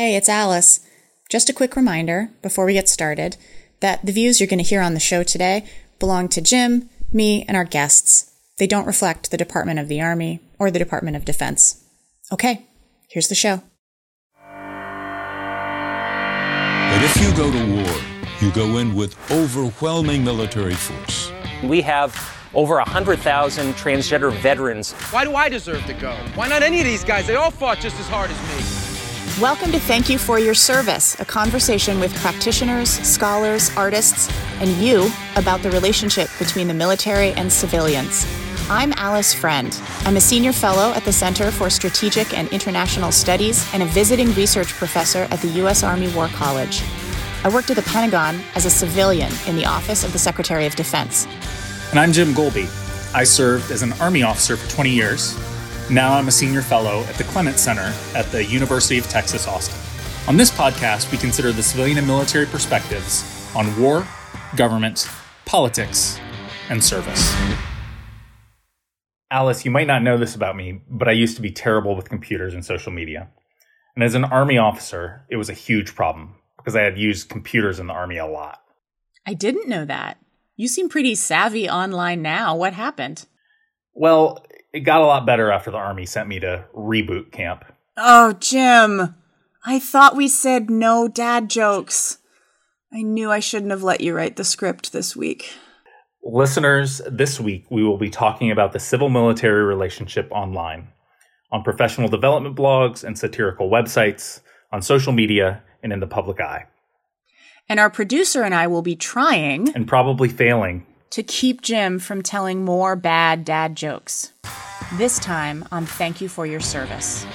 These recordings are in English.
Hey, it's Alice. Just a quick reminder before we get started that the views you're going to hear on the show today belong to Jim, me, and our guests. They don't reflect the Department of the Army or the Department of Defense. Okay, here's the show. But if you go to war, you go in with overwhelming military force. We have over 100,000 transgender veterans. Why do I deserve to go? Why not any of these guys? They all fought just as hard as me. Welcome to Thank You for Your Service, a conversation with practitioners, scholars, artists, and you about the relationship between the military and civilians. I'm Alice Friend. I'm a senior fellow at the Center for Strategic and International Studies and a visiting research professor at the U.S. Army War College. I worked at the Pentagon as a civilian in the Office of the Secretary of Defense. And I'm Jim Golby. I served as an Army officer for 20 years. Now I'm a senior fellow at the Clements Center at the University of Texas, Austin. On this podcast, we consider the civilian and military perspectives on war, government, politics, and service. Alice, you might not know this about me, but I used to be terrible with computers and social media. And as an Army officer, it was a huge problem because I had used computers in the Army a lot. I didn't know that. You seem pretty savvy online now. What happened? Well, it got a lot better after the Army sent me to reboot camp. Oh, Jim. I thought we said no dad jokes. I knew I shouldn't have let you write the script this week. Listeners, this week we will be talking about the civil military relationship online, on professional development blogs and satirical websites, on social media, and in the public eye. And our producer and I will be trying, and probably failing, to keep Jim from telling more bad dad jokes. This time on Thank You for Your Service.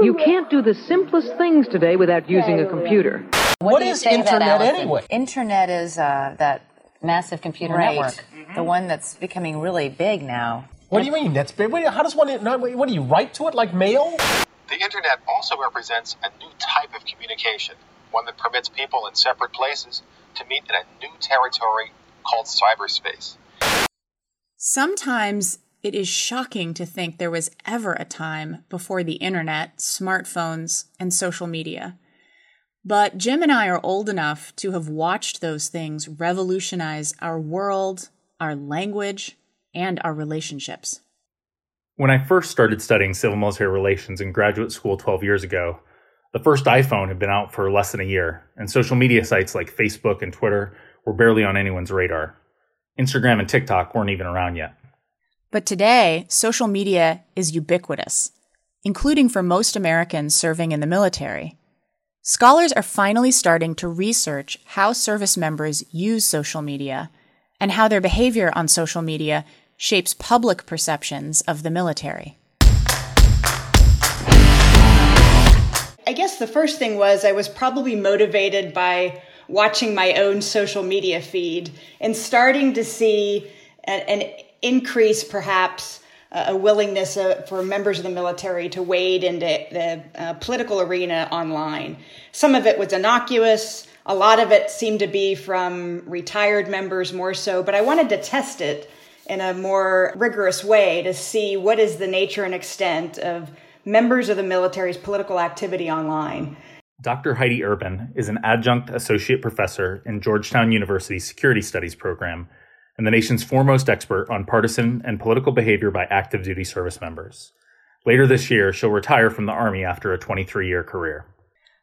You can't do the simplest things today without using a computer. What, what is internet that, anyway? Internet is uh, that massive computer right. network, mm-hmm. the one that's becoming really big now. What do you mean that's big? How does one? What do you write to it like mail? The internet also represents a new type of communication, one that permits people in separate places to meet in a new territory called cyberspace. Sometimes it is shocking to think there was ever a time before the internet, smartphones, and social media. But Jim and I are old enough to have watched those things revolutionize our world, our language, and our relationships. When I first started studying civil military relations in graduate school 12 years ago, the first iPhone had been out for less than a year, and social media sites like Facebook and Twitter were barely on anyone's radar. Instagram and TikTok weren't even around yet. But today, social media is ubiquitous, including for most Americans serving in the military. Scholars are finally starting to research how service members use social media and how their behavior on social media shapes public perceptions of the military. I guess the first thing was I was probably motivated by watching my own social media feed and starting to see an increase, perhaps, a willingness uh, for members of the military to wade into the uh, political arena online. Some of it was innocuous. A lot of it seemed to be from retired members more so, but I wanted to test it in a more rigorous way to see what is the nature and extent of members of the military's political activity online. Dr. Heidi Urben is an adjunct associate professor in Georgetown University's Security Studies program and the nation's foremost expert on partisan and political behavior by active duty service members. Later this year, she'll retire from the Army after a 23 year career.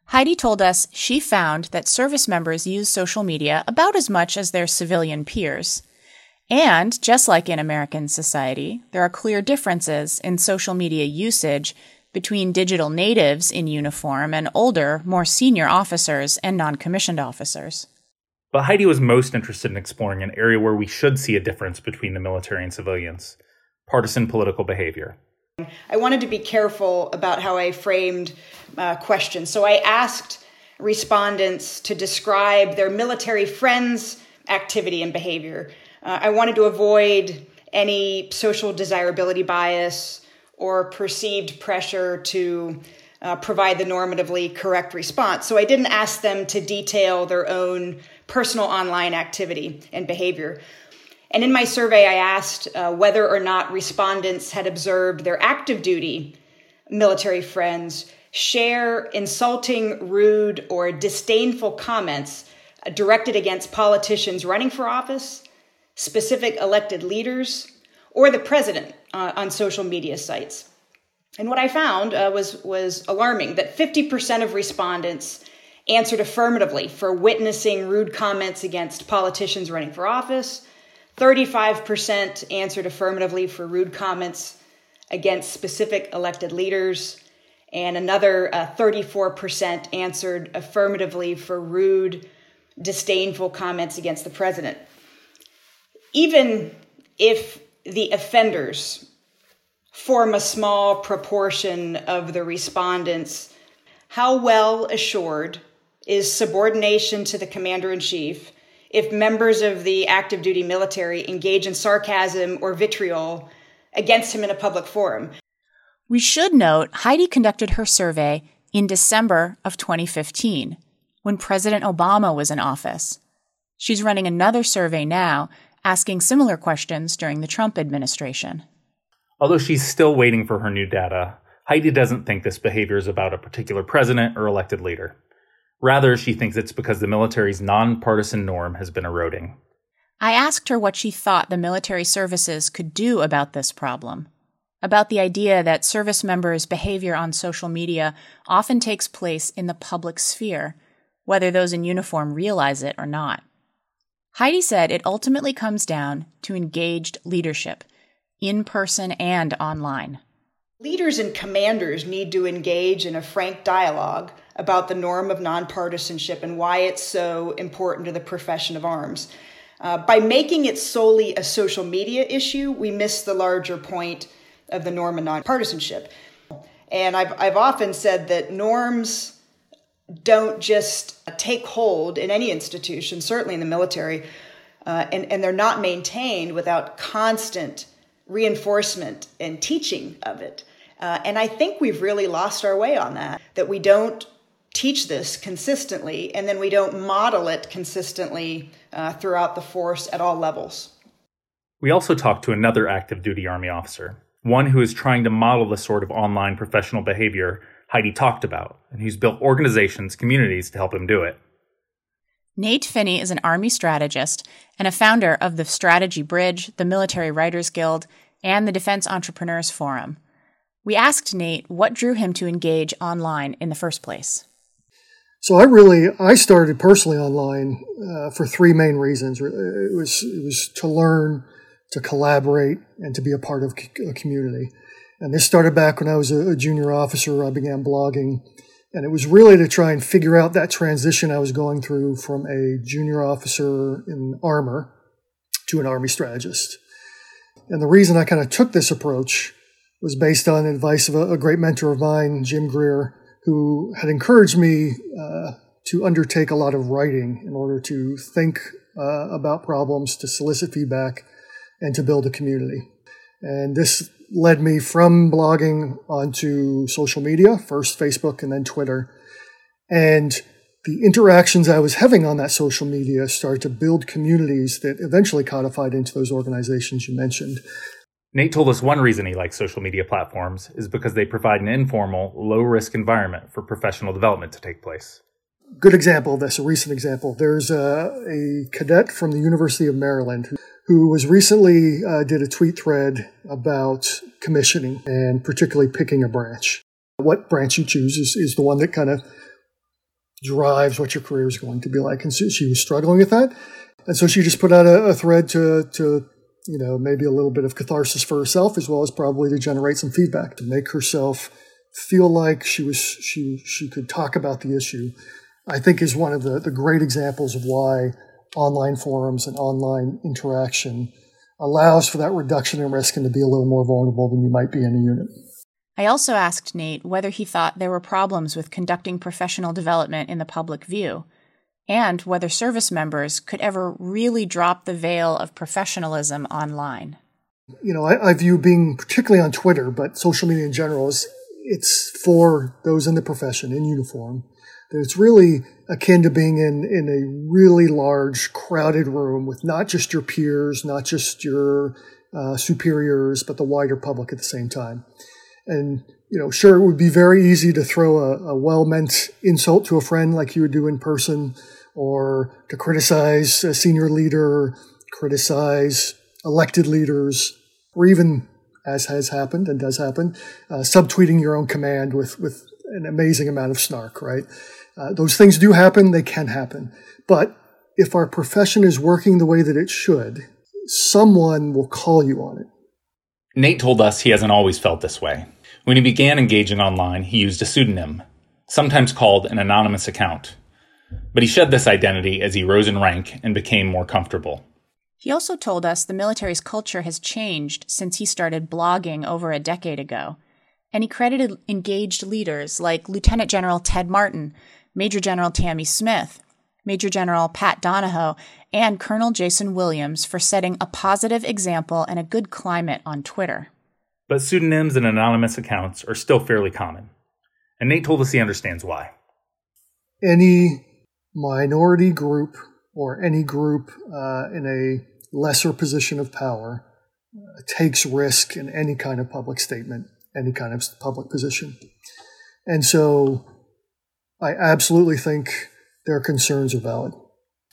Heidi told us she found that service members use social media about as much as their civilian peers. And, just like in American society, there are clear differences in social media usage between digital natives in uniform and older, more senior officers and non commissioned officers. But Heidi was most interested in exploring an area where we should see a difference between the military and civilians partisan political behavior. I wanted to be careful about how I framed uh, questions. So I asked respondents to describe their military friends' activity and behavior. Uh, I wanted to avoid any social desirability bias or perceived pressure to uh, provide the normatively correct response. So I didn't ask them to detail their own personal online activity and behavior. And in my survey, I asked uh, whether or not respondents had observed their active duty military friends share insulting, rude, or disdainful comments directed against politicians running for office, specific elected leaders, or the president uh, on social media sites. And what I found uh, was, was alarming that 50% of respondents answered affirmatively for witnessing rude comments against politicians running for office. 35% answered affirmatively for rude comments against specific elected leaders. And another uh, 34% answered affirmatively for rude, disdainful comments against the president. Even if the offenders form a small proportion of the respondents, how well assured is subordination to the commander in chief if members of the active duty military engage in sarcasm or vitriol against him in a public forum. We should note Heidi conducted her survey in December of 2015, when President Obama was in office. She's running another survey now, asking similar questions during the Trump administration. Although she's still waiting for her new data, Heidi doesn't think this behavior is about a particular president or elected leader. Rather, she thinks it's because the military's nonpartisan norm has been eroding. I asked her what she thought the military services could do about this problem. About the idea that service members' behavior on social media often takes place in the public sphere, whether those in uniform realize it or not. Heidi said it ultimately comes down to engaged leadership, in person and online. Leaders and commanders need to engage in a frank dialogue about the norm of nonpartisanship and why it's so important to the profession of arms. Uh, by making it solely a social media issue, we miss the larger point of the norm of nonpartisanship. And I've, I've often said that norms don't just take hold in any institution, certainly in the military, uh, and, and they're not maintained without constant reinforcement and teaching of it. Uh, and I think we've really lost our way on that, that we don't teach this consistently, and then we don't model it consistently uh, throughout the force at all levels. We also talked to another active duty Army officer, one who is trying to model the sort of online professional behavior Heidi talked about, and who's built organizations, communities to help him do it. Nate Finney is an Army strategist and a founder of the Strategy Bridge, the Military Writers Guild, and the Defense Entrepreneurs Forum. We asked Nate what drew him to engage online in the first place. So I really I started personally online uh, for three main reasons. It was it was to learn, to collaborate, and to be a part of a community. And this started back when I was a, a junior officer. I began blogging, and it was really to try and figure out that transition I was going through from a junior officer in armor to an army strategist. And the reason I kind of took this approach was based on advice of a, a great mentor of mine, Jim Greer who had encouraged me uh, to undertake a lot of writing in order to think uh, about problems, to solicit feedback, and to build a community. And this led me from blogging onto social media, first Facebook and then Twitter. And the interactions I was having on that social media started to build communities that eventually codified into those organizations you mentioned. Nate told us one reason he likes social media platforms is because they provide an informal, low risk environment for professional development to take place. Good example of this, a recent example. There's a, a cadet from the University of Maryland who, was recently uh, did a tweet thread about commissioning and particularly picking a branch. What branch you choose is, is the one that kind of drives what your career is going to be like. And so she was struggling with that. And so she just put out a, a thread to, to you know, maybe a little bit of catharsis for herself, as well as probably to generate some feedback to make herself feel like she was she she could talk about the issue. I think is one of the, the great examples of why online forums and online interaction allows for that reduction in risk and to be a little more vulnerable than you might be in a unit. I also asked Nate whether he thought there were problems with conducting professional development in the public view and whether service members could ever really drop the veil of professionalism online. You know, I, I, view being particularly on Twitter, but social media in general is it's for those in the profession in uniform. It's really akin to being in in a really large, crowded room with not just your peers, not just your uh, superiors, but the wider public at the same time. And you know, sure, it would be very easy to throw a, a well meant insult to a friend like you would do in person, or to criticize a senior leader, criticize elected leaders, or even, as has happened and does happen, uh, subtweeting your own command with, with an amazing amount of snark, right? Uh, those things do happen, they can happen. But if our profession is working the way that it should, someone will call you on it. Nate told us he hasn't always felt this way. When he began engaging online, he used a pseudonym, sometimes called an anonymous account. But he shed this identity as he rose in rank and became more comfortable. He also told us the military's culture has changed since he started blogging over a decade ago. And he credited engaged leaders like Lieutenant General Ted Martin, Major General Tammy Smith, Major General Pat Donahoe, and Colonel Jason Williams for setting a positive example and a good climate on Twitter. But pseudonyms and anonymous accounts are still fairly common. And Nate told us he understands why. Any minority group or any group uh, in a lesser position of power uh, takes risk in any kind of public statement, any kind of public position. And so I absolutely think their concerns are valid.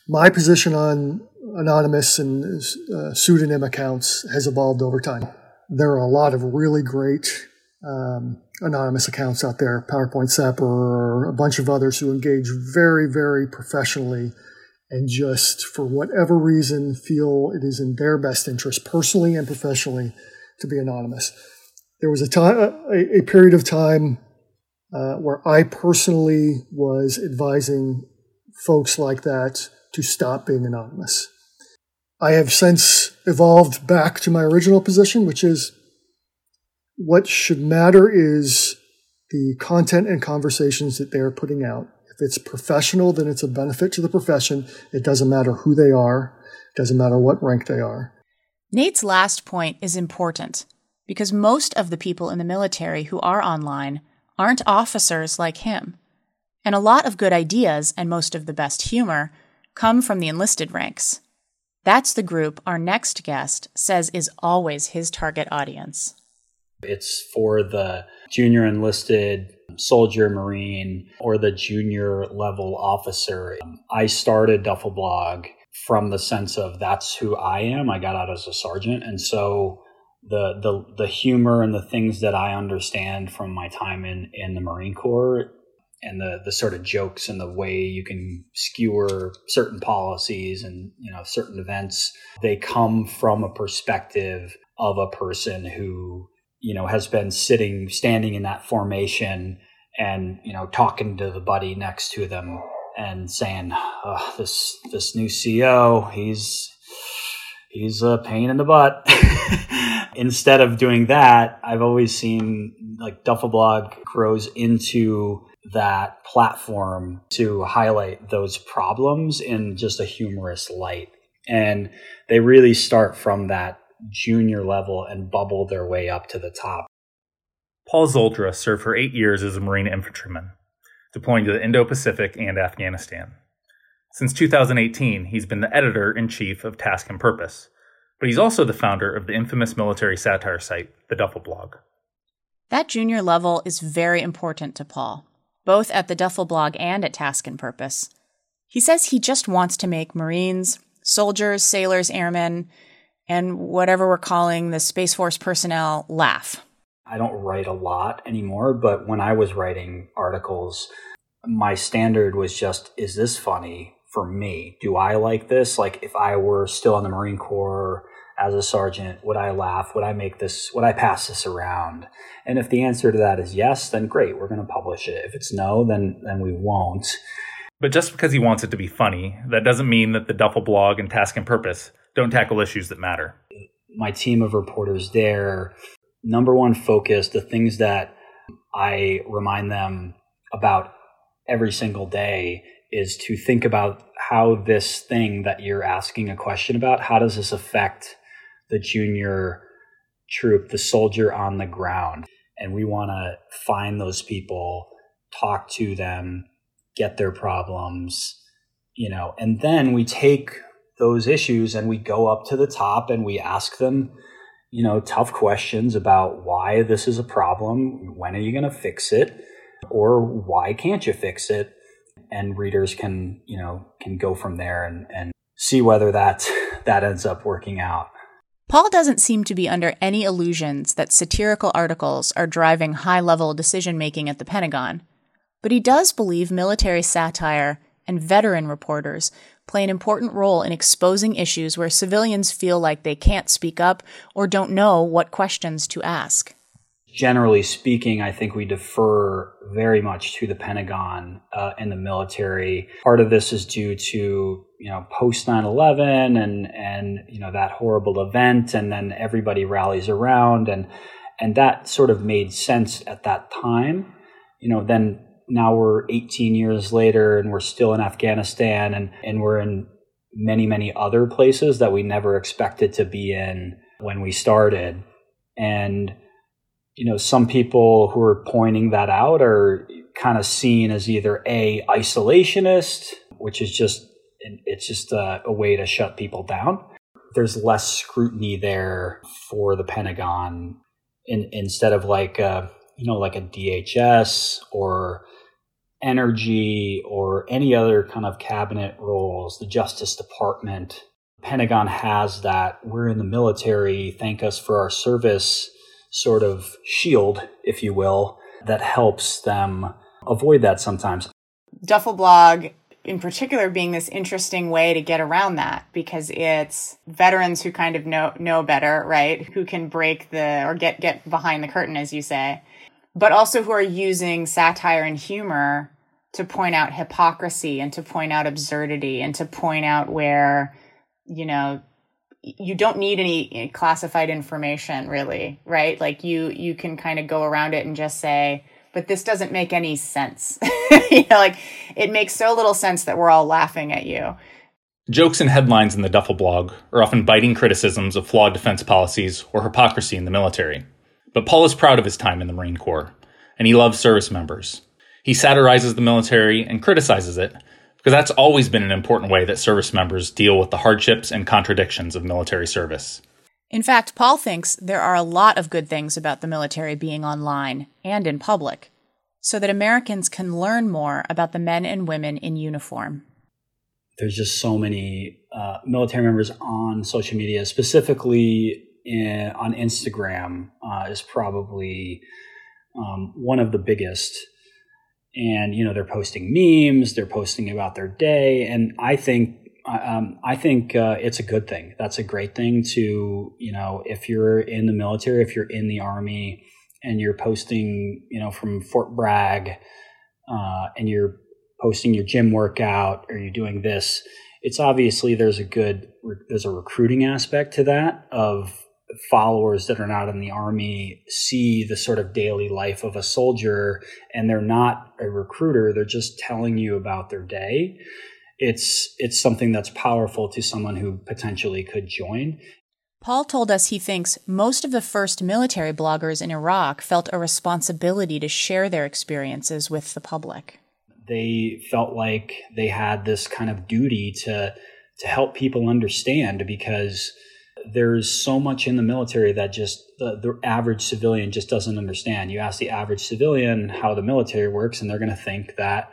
My position on anonymous and uh, pseudonym accounts has evolved over time. There are a lot of really great um, anonymous accounts out there, PowerPoint Sapper, or a bunch of others who engage very, very professionally and just for whatever reason feel it is in their best interest, personally and professionally, to be anonymous. There was a time, a, a period of time uh, where I personally was advising folks like that to stop being anonymous. I have since evolved back to my original position, which is what should matter is the content and conversations that they are putting out. If it's professional, then it's a benefit to the profession. It doesn't matter who they are, it doesn't matter what rank they are. Nate's last point is important because most of the people in the military who are online aren't officers like him. And a lot of good ideas and most of the best humor come from the enlisted ranks. That's the group our next guest says is always his target audience. It's for the junior enlisted um, soldier, marine, or the junior level officer. Um, I started Duffel Blog from the sense of that's who I am. I got out as a sergeant, and so the the the humor and the things that I understand from my time in in the Marine Corps and the the sort of jokes and the way you can skewer certain policies and you know certain events they come from a perspective of a person who you know has been sitting standing in that formation and you know talking to the buddy next to them and saying oh, this this new CO he's he's a pain in the butt instead of doing that I've always seen like Duffelblog grows into that platform to highlight those problems in just a humorous light. And they really start from that junior level and bubble their way up to the top. Paul Szoldra served for eight years as a Marine infantryman, deploying to the Indo Pacific and Afghanistan. Since 2018, he's been the editor in chief of Task and Purpose, but he's also the founder of the infamous military satire site, the Duffel Blog. That junior level is very important to Paul both at the Duffel blog and at Task and Purpose. He says he just wants to make Marines, soldiers, sailors, airmen, and whatever we're calling the Space Force personnel laugh. I don't write a lot anymore, but when I was writing articles, my standard was just is this funny for me? Do I like this? Like if I were still in the Marine Corps as a sergeant, would I laugh? Would I make this, would I pass this around? And if the answer to that is yes, then great, we're going to publish it. If it's no, then, then we won't. But just because he wants it to be funny, that doesn't mean that the Duffel blog and Task and Purpose don't tackle issues that matter. My team of reporters there, number one focus, the things that I remind them about every single day is to think about how this thing that you're asking a question about, how does this affect the junior troop, the soldier on the ground. And we want to find those people, talk to them, get their problems, you know, and then we take those issues and we go up to the top and we ask them, you know, tough questions about why this is a problem, when are you going to fix it, or why can't you fix it? And readers can, you know, can go from there and, and see whether that that ends up working out. Paul doesn't seem to be under any illusions that satirical articles are driving high level decision making at the Pentagon, but he does believe military satire and veteran reporters play an important role in exposing issues where civilians feel like they can't speak up or don't know what questions to ask. Generally speaking, I think we defer very much to the Pentagon uh, and the military. Part of this is due to you know post 9/11 and and you know that horrible event, and then everybody rallies around, and and that sort of made sense at that time. You know, then now we're 18 years later and we're still in Afghanistan and, and we're in many, many other places that we never expected to be in when we started. And, you know, some people who are pointing that out are kind of seen as either a isolationist, which is just, it's just a, a way to shut people down. There's less scrutiny there for the Pentagon in, instead of like, a, you know, like a DHS or energy or any other kind of cabinet roles, the Justice Department. Pentagon has that. We're in the military. Thank us for our service sort of shield, if you will, that helps them avoid that sometimes. Duffel blog in particular being this interesting way to get around that because it's veterans who kind of know know better, right? Who can break the or get get behind the curtain as you say. But also who are using satire and humor to point out hypocrisy and to point out absurdity and to point out where, you know, you don't need any classified information really, right? Like you you can kind of go around it and just say, but this doesn't make any sense. you know, like it makes so little sense that we're all laughing at you. Jokes and headlines in the Duffel blog are often biting criticisms of flawed defense policies or hypocrisy in the military. But Paul is proud of his time in the Marine Corps, and he loves service members. He satirizes the military and criticizes it because that's always been an important way that service members deal with the hardships and contradictions of military service. In fact, Paul thinks there are a lot of good things about the military being online and in public, so that Americans can learn more about the men and women in uniform. There's just so many uh, military members on social media, specifically in, on Instagram, uh, is probably um, one of the biggest and you know they're posting memes they're posting about their day and i think um, i think uh, it's a good thing that's a great thing to you know if you're in the military if you're in the army and you're posting you know from fort bragg uh, and you're posting your gym workout or you're doing this it's obviously there's a good there's a recruiting aspect to that of followers that are not in the army see the sort of daily life of a soldier and they're not a recruiter they're just telling you about their day. It's it's something that's powerful to someone who potentially could join Paul told us he thinks most of the first military bloggers in Iraq felt a responsibility to share their experiences with the public. They felt like they had this kind of duty to to help people understand because there's so much in the military that just the, the, average civilian just doesn't understand. You ask the average civilian how the military works, and they're going to think that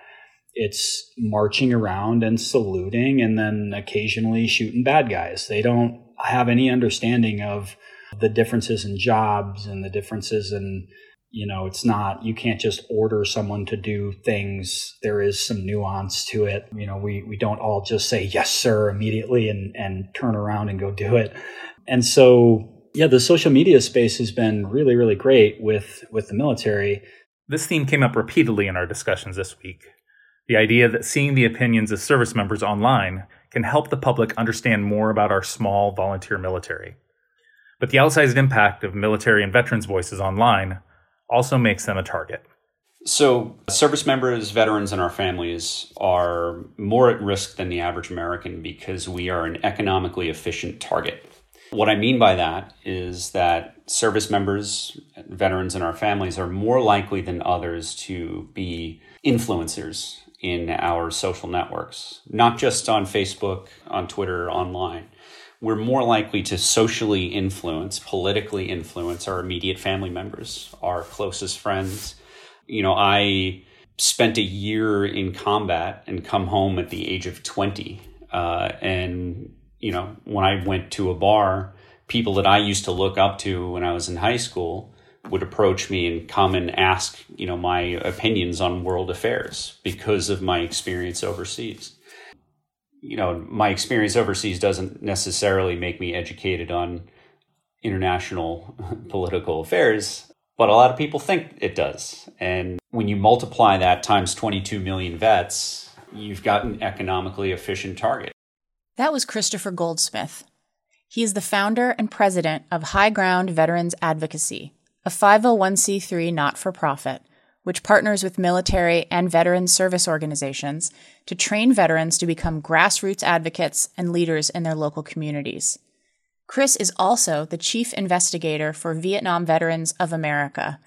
it's marching around and saluting and then occasionally shooting bad guys. They don't have any understanding of the differences in jobs and the differences in you know it's not you can't just order someone to do things. There is some nuance to it. You know we we don't all just say yes sir immediately and and turn around and go do it. And so yeah the social media space has been really really great with with the military. This theme came up repeatedly in our discussions this week. The idea that seeing the opinions of service members online can help the public understand more about our small volunteer military but the outsized impact of military and veterans voices online also makes them a target. So, service members, veterans, and our families are more at risk than the average American because we are an economically efficient target. What I mean by that is that service members, veterans, and our families are more likely than others to be influencers in our social networks, not just on Facebook, on Twitter, online. we're more likely to socially influence, politically influence our immediate family members, our closest friends. You know, I spent a year in combat and come home at the age of 20. Uh, and, you know, when I went to a bar, people that I used to look up to when I was in high school would approach me and come and ask, you know, my opinions on world affairs because of my experience overseas you know, my experience overseas doesn't necessarily make me educated on international political affairs, but a lot of people think it does. And when you multiply that times 22 million vets, you've got an economically efficient target. That was Kristofer Goldsmith. He is the founder and president of High Ground Veterans Advocacy, a 501c3 not for profit which partners with military and veteran service organizations to train veterans to become grassroots advocates and leaders in their local communities. Chris is also the chief investigator for Vietnam Veterans of America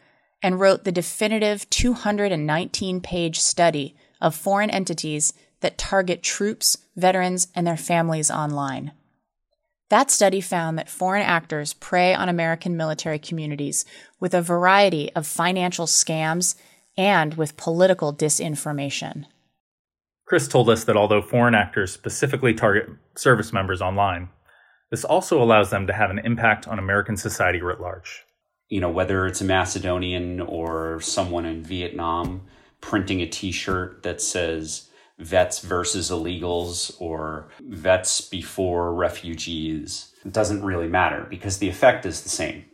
and wrote the definitive 219 page study of foreign entities that target troops, veterans, and their families online. That study found that foreign actors prey on American military communities with a variety of financial scams and with political disinformation. Chris told us that although foreign actors specifically target service members online, this also allows them to have an impact on American society writ large. You know, whether it's a Macedonian or someone in Vietnam printing a t shirt that says vets versus illegals or vets before refugees, it doesn't really matter because the effect is the same.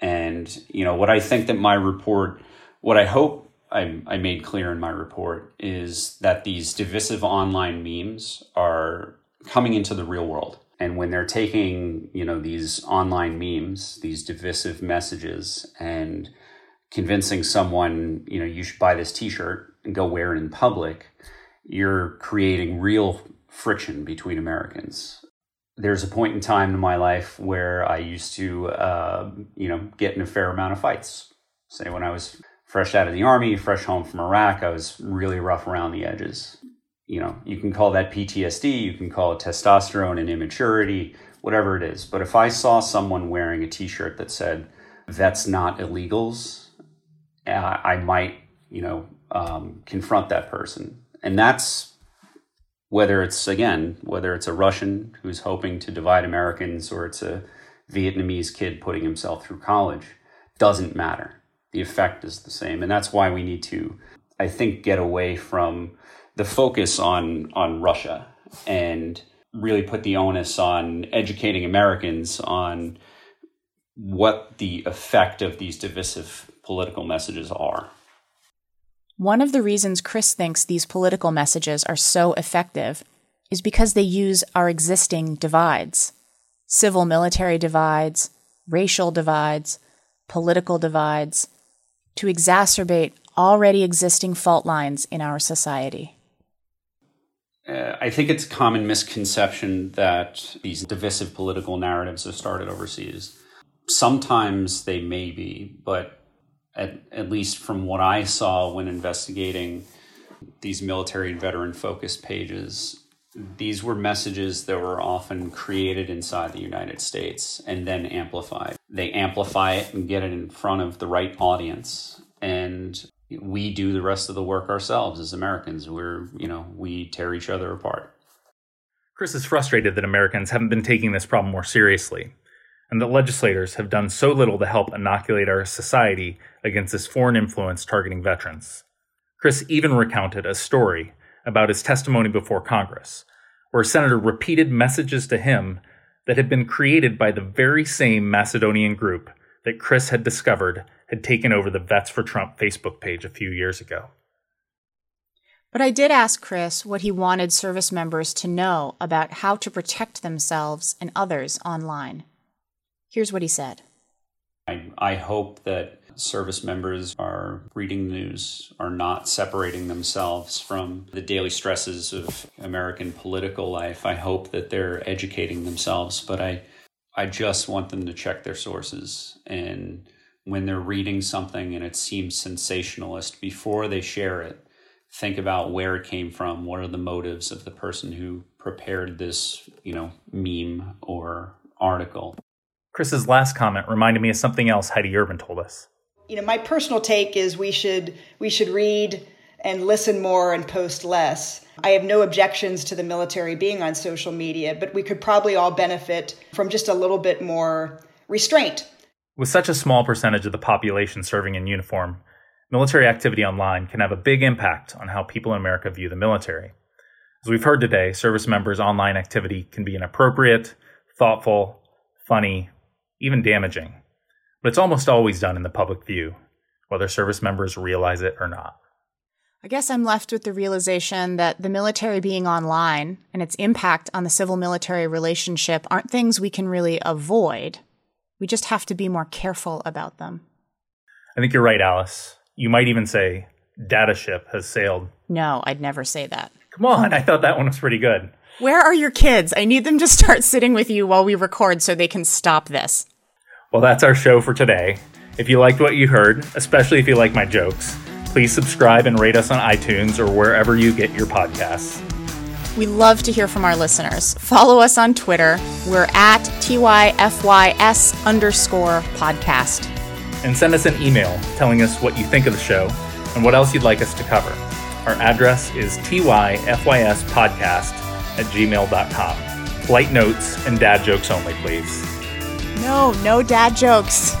And, you know, what I think that my report, what I hope I, I made clear in my report is that these divisive online memes are coming into the real world. And when they're taking, you know, these online memes, these divisive messages, and convincing someone, you know, you should buy this T-shirt and go wear it in public, you're creating real friction between Americans. There's a point in time in my life where I used to, uh, you know, get in a fair amount of fights. Say when I was fresh out of the army, fresh home from Iraq, I was really rough around the edges. You know, you can call that PTSD, you can call it testosterone and immaturity, whatever it is. But if I saw someone wearing a t shirt that said, that's not illegals, uh, I might, you know, um, confront that person. And that's whether it's, again, whether it's a Russian who's hoping to divide Americans or it's a Vietnamese kid putting himself through college, doesn't matter the effect is the same. And that's why we need to, I think, get away from the focus on, on Russia and really put the onus on educating Americans on what the effect of these divisive political messages are. One of the reasons Chris thinks these political messages are so effective is because they use our existing divides civil military divides, racial divides, political divides, to exacerbate already existing fault lines in our society? Uh, I think it's a common misconception that these divisive political narratives have started overseas. Sometimes they may be, but at, at least from what I saw when investigating these military and veteran focused pages, these were messages that were often created inside the United States and then amplified. They amplify it and get it in front of the right audience. And we do the rest of the work ourselves as Americans. We're, you know, we tear each other apart. Chris is frustrated that Americans haven't been taking this problem more seriously, and that legislators have done so little to help inoculate our society against this foreign influence targeting veterans. Chris even recounted a story about his testimony before Congress, where a senator repeated messages to him that had been created by the very same Macedonian group that Chris had discovered had taken over the Vets for Trump Facebook page a few years ago. But I did ask Chris what he wanted service members to know about how to protect themselves and others online. Here's what he said I, I hope that service members are reading news, are not separating themselves from the daily stresses of American political life. I hope that they're educating themselves, but I, I just want them to check their sources. And when they're reading something and it seems sensationalist, before they share it, think about where it came from, what are the motives of the person who prepared this, you know, meme or article. Chris's last comment reminded me of something else Heidi Urben told us. You know, my personal take is we should we should read and listen more and post less. I have no objections to the military being on social media, but we could probably all benefit from just a little bit more restraint. With such a small percentage of the population serving in uniform, military activity online can have a big impact on how people in America view the military. As we've heard today, service members' online activity can be inappropriate, thoughtful, funny, even damaging. But it's almost always done in the public view, whether service members realize it or not. I guess I'm left with the realization that the military being online and its impact on the civil military relationship aren't things we can really avoid. We just have to be more careful about them. I think you're right, Alice. You might even say, data ship has sailed. No, I'd never say that. Come on, I thought that one was pretty good. Where are your kids? I need them to start sitting with you while we record so they can stop this. Well, that's our show for today. If you liked what you heard, especially if you like my jokes, please subscribe and rate us on iTunes or wherever you get your podcasts. We love to hear from our listeners. Follow us on Twitter. We're at TYFYS underscore podcast. And send us an email telling us what you think of the show and what else you'd like us to cover. Our address is tyfyspodcast at gmail.com. Flight notes and dad jokes only, please. No, no dad jokes.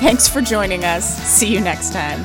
Thanks for joining us. See you next time.